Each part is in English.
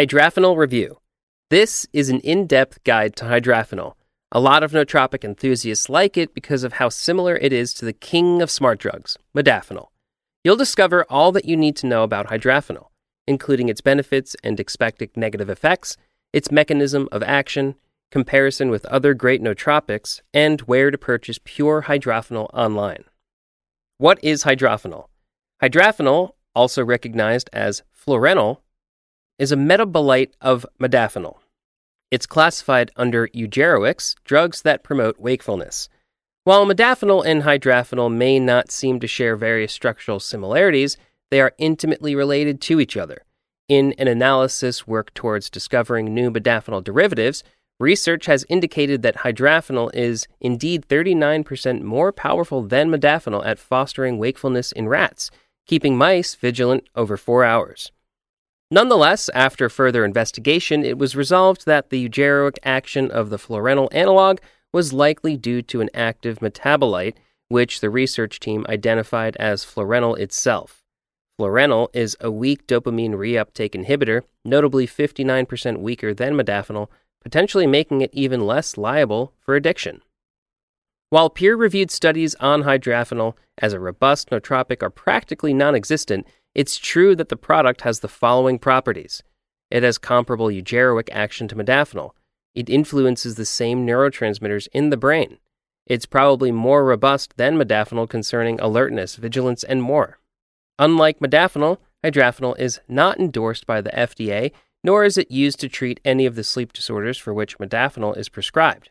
Hydrafinil Review. This is an in depth guide to hydrafinil. A lot of nootropic enthusiasts like it because of how similar it is to the king of smart drugs, modafinil. You'll discover all that you need to know about hydrafinil, including its benefits and expected negative effects, its mechanism of action, comparison with other great nootropics, and where to purchase pure hydrafinil online. What is hydrafinil? Hydrafinil, also recognized as fluorenol, is a metabolite of modafinil. It's classified under eugeroics, drugs that promote wakefulness. While modafinil and hydrafinil may not seem to share various structural similarities, they are intimately related to each other. In an analysis work towards discovering new modafinil derivatives, research has indicated that hydrafinil is indeed 39% more powerful than modafinil at fostering wakefulness in rats, keeping mice vigilant over four hours. Nonetheless, after further investigation, it was resolved that the eugeroic action of the fluorenol analog was likely due to an active metabolite, which the research team identified as fluorenol itself. Fluorenol is a weak dopamine reuptake inhibitor, notably 59% weaker than modafinil, potentially making it even less liable for addiction. While peer reviewed studies on hydrafinil as a robust nootropic are practically non existent, it's true that the product has the following properties it has comparable eugeroic action to modafinil, it influences the same neurotransmitters in the brain. It's probably more robust than modafinil concerning alertness, vigilance, and more. Unlike modafinil, hydrafinil is not endorsed by the FDA, nor is it used to treat any of the sleep disorders for which modafinil is prescribed.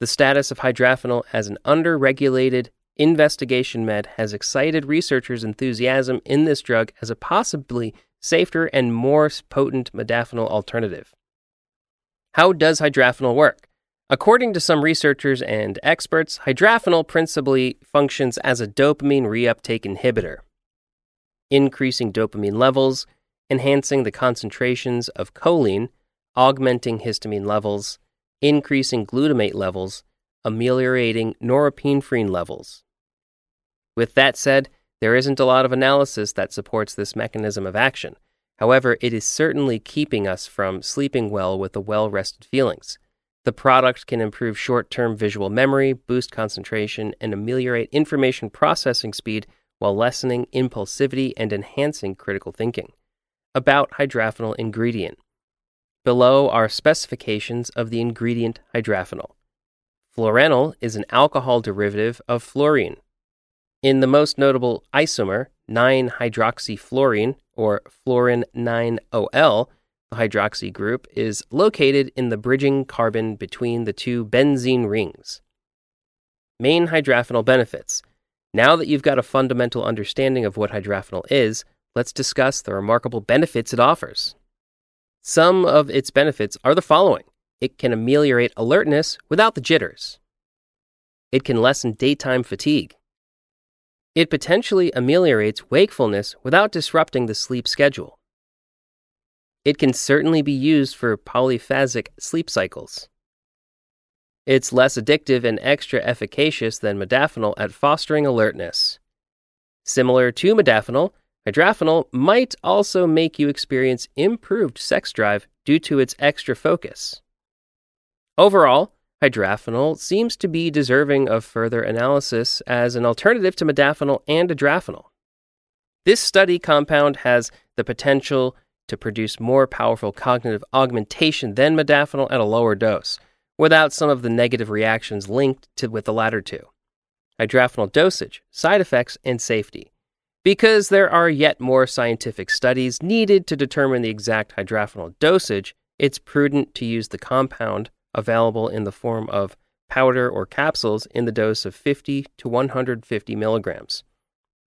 The status of hydrafinil as an underregulated investigation med has excited researchers' enthusiasm in this drug as a possibly safer and more potent modafinil alternative. How does hydrafinil work? According to some researchers and experts, hydrafinil principally functions as a dopamine reuptake inhibitor, increasing dopamine levels, enhancing the concentrations of choline, augmenting histamine levels, increasing glutamate levels, ameliorating norepinephrine levels. With that said, there isn't a lot of analysis that supports this mechanism of action. However, it is certainly keeping us from sleeping well with the well rested feelings. The product can improve short term visual memory, boost concentration, and ameliorate information processing speed while lessening impulsivity and enhancing critical thinking. About hydrafinil ingredient. Below are specifications of the ingredient hydrafinil. Fluorenol is an alcohol derivative of fluorene. In the most notable isomer, 9 hydroxyfluorene, or fluorene 9OL, the hydroxy group, is located in the bridging carbon between the two benzene rings. Main hydrafinil benefits. Now that you've got a fundamental understanding of what hydrafinil is, let's discuss the remarkable benefits it offers. Some of its benefits are the following it can ameliorate alertness without the jitters, it can lessen daytime fatigue, it potentially ameliorates wakefulness without disrupting the sleep schedule. It can certainly be used for polyphasic sleep cycles. It's less addictive and extra efficacious than modafinil at fostering alertness. Similar to modafinil, hydrafinil might also make you experience improved sex drive due to its extra focus. Overall, Hydrafinil seems to be deserving of further analysis as an alternative to modafinil and adrafinil. This study compound has the potential to produce more powerful cognitive augmentation than modafinil at a lower dose, without some of the negative reactions linked to with the latter two. Hydrafinil dosage, side effects, and safety. Because there are yet more scientific studies needed to determine the exact hydrafinil dosage, it's prudent to use the compound available in the form of powder or capsules in the dose of 50 to 150 milligrams.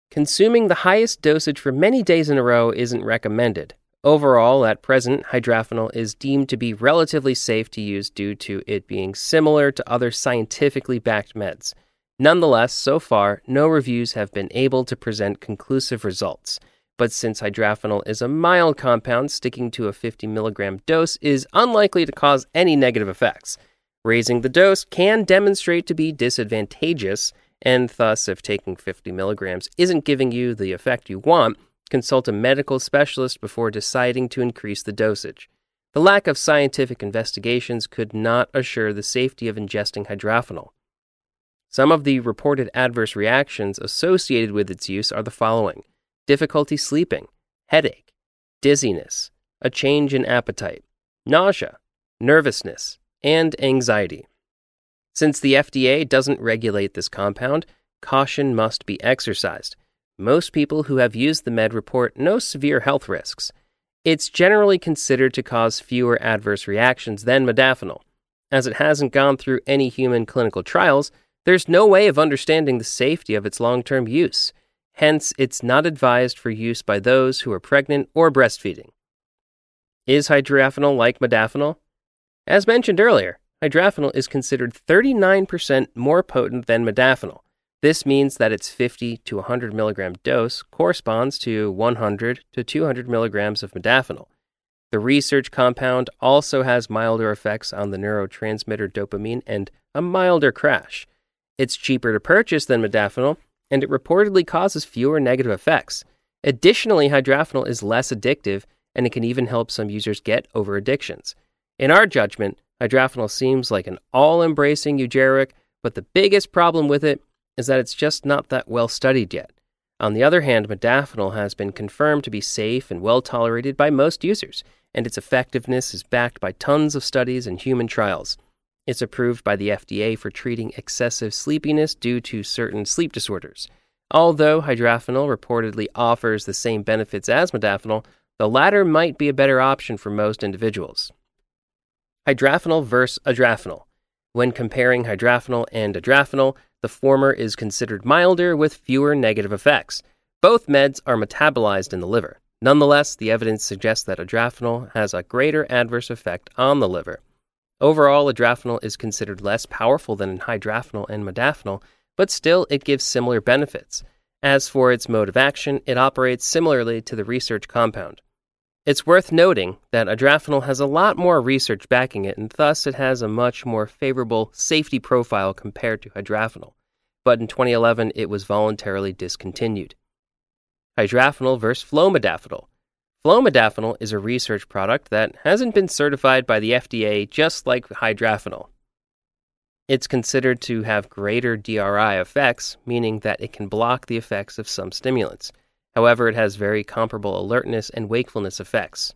Consuming the highest dosage for many days in a row isn't recommended. Overall, at present, hydrafinil is deemed to be relatively safe to use due to it being similar to other scientifically backed meds. Nonetheless, so far, no reviews have been able to present conclusive results. But since hydrafinil is a mild compound, sticking to a 50 milligram dose is unlikely to cause any negative effects. Raising the dose can demonstrate to be disadvantageous, and thus, if taking 50 milligrams isn't giving you the effect you want, consult a medical specialist before deciding to increase the dosage. The lack of scientific investigations could not assure the safety of ingesting hydrafinil. Some of the reported adverse reactions associated with its use are the following difficulty sleeping, headache, dizziness, a change in appetite, nausea, nervousness, and anxiety. Since the FDA doesn't regulate this compound, caution must be exercised. Most people who have used the med report no severe health risks. It's generally considered to cause fewer adverse reactions than modafinil. As it hasn't gone through any human clinical trials, there's no way of understanding the safety of its long term use. Hence, it's not advised for use by those who are pregnant or breastfeeding. Is hydrafinil like modafinil? As mentioned earlier, hydrafinil is considered 39% more potent than modafinil. This means that its 50 to 100 milligram dose corresponds to 100 to 200 milligrams of modafinil. The research compound also has milder effects on the neurotransmitter dopamine and a milder crash. It's cheaper to purchase than modafinil, and it reportedly causes fewer negative effects. Additionally, hydrafinil is less addictive, and it can even help some users get over addictions. In our judgment, hydrafinil seems like an all embracing eugeroic, but the biggest problem with it is that it's just not that well studied yet. On the other hand, modafinil has been confirmed to be safe and well tolerated by most users, and its effectiveness is backed by tons of studies and human trials. It's approved by the FDA for treating excessive sleepiness due to certain sleep disorders. Although hydrafinil reportedly offers the same benefits as modafinil, the latter might be a better option for most individuals. Hydrafinil versus adrafinil. When comparing hydrafinil and adrafinil, the former is considered milder with fewer negative effects. Both meds are metabolized in the liver. Nonetheless, the evidence suggests that adrafinil has a greater adverse effect on the liver. Overall, adrafinil is considered less powerful than hydrafinil and modafinil, but still it gives similar benefits. As for its mode of action, it operates similarly to the research compound. It's worth noting that adrafinil has a lot more research backing it, and thus it has a much more favorable safety profile compared to hydrafinil. But in 2011, it was voluntarily discontinued. Hydrafinil versus flmodafinil. Flmodafinil is a research product that hasn't been certified by the FDA just like hydrafinil. It's considered to have greater DRI effects, meaning that it can block the effects of some stimulants. However, it has very comparable alertness and wakefulness effects.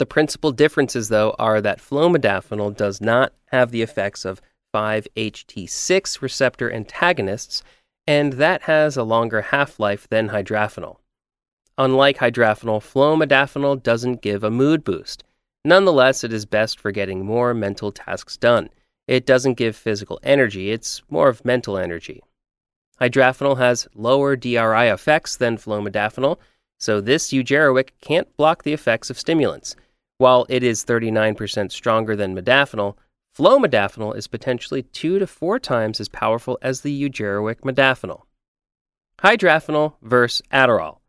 The principal differences, though, are that flmodafinil does not have the effects of 5-HT6 receptor antagonists, and that has a longer half life than hydrafinil. Unlike hydrafinil, flmodafinil doesn't give a mood boost. Nonetheless, it is best for getting more mental tasks done. It doesn't give physical energy, it's more of mental energy. Hydrafinil has lower DRI effects than flmodafinil, so this eugeroic can't block the effects of stimulants. While it is 39% stronger than modafinil, flmodafinil is potentially two to four times as powerful as the eugeroic modafinil. Hydrafinil versus Adderall.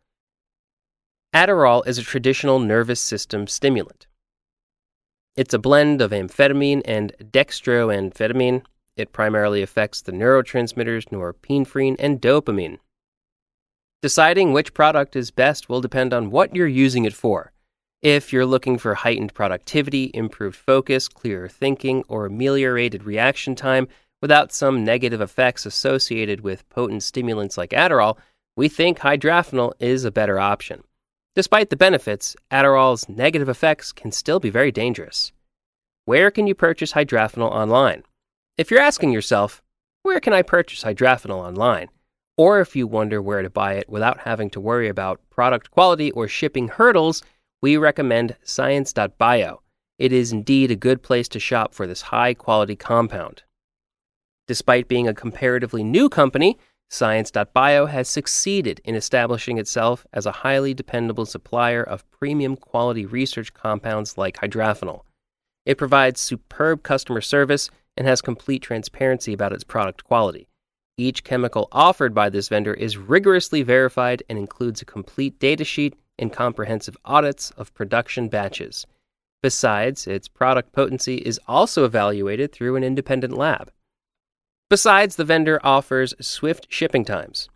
Adderall is a traditional nervous system stimulant. It's a blend of amphetamine and dextroamphetamine, it primarily affects the neurotransmitters norepinephrine and dopamine. Deciding which product is best will depend on what you're using it for. If you're looking for heightened productivity, improved focus, clearer thinking, or ameliorated reaction time without some negative effects associated with potent stimulants like Adderall, we think hydrafinil is a better option. Despite the benefits, Adderall's negative effects can still be very dangerous. Where can you purchase hydrafinil online? If you're asking yourself, where can I purchase hydrafinil online? Or if you wonder where to buy it without having to worry about product quality or shipping hurdles, we recommend science.bio. It is indeed a good place to shop for this high quality compound. Despite being a comparatively new company, Science.bio has succeeded in establishing itself as a highly dependable supplier of premium quality research compounds like hydrafinil. It provides superb customer service and has complete transparency about its product quality. Each chemical offered by this vendor is rigorously verified and includes a complete datasheet and comprehensive audits of production batches. Besides, its product potency is also evaluated through an independent lab. Besides, the vendor offers swift shipping times.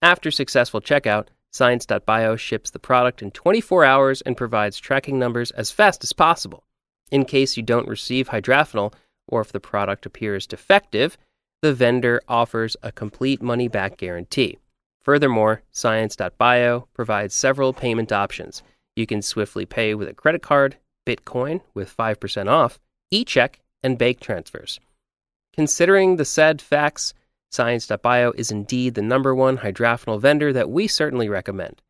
After successful checkout, Science.bio ships the product in 24 hours and provides tracking numbers as fast as possible. In case you don't receive hydrafinil, or if the product appears defective, the vendor offers a complete money back guarantee. Furthermore, Science.bio provides several payment options. You can swiftly pay with a credit card, Bitcoin with 5% off, e check, and bank transfers. Considering the said facts, Science.bio is indeed the number one hydrafinil vendor that we certainly recommend.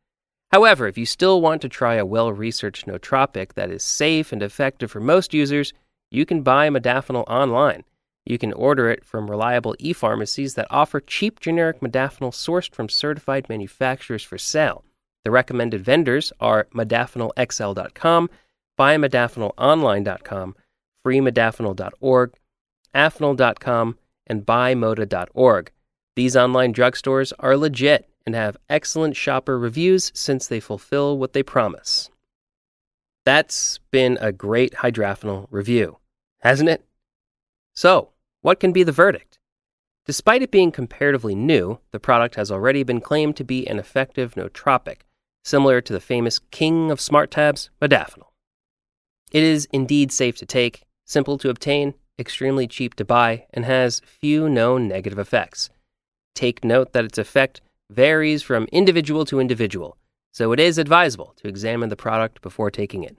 However, if you still want to try a well researched nootropic that is safe and effective for most users, you can buy modafinil online. You can order it from reliable e pharmacies that offer cheap generic modafinil sourced from certified manufacturers for sale. The recommended vendors are modafinilxl.com, buymodafinilonline.com, freemodafinil.org, afinil.com, and buymoda.org. These online drugstores are legit and have excellent shopper reviews since they fulfill what they promise. That's been a great hydrafinil review, hasn't it? So, what can be the verdict? Despite it being comparatively new, the product has already been claimed to be an effective nootropic, similar to the famous king of smart tabs, modafinil. It is indeed safe to take, simple to obtain, extremely cheap to buy, and has few known negative effects. Take note that its effect varies from individual to individual, so it is advisable to examine the product before taking it.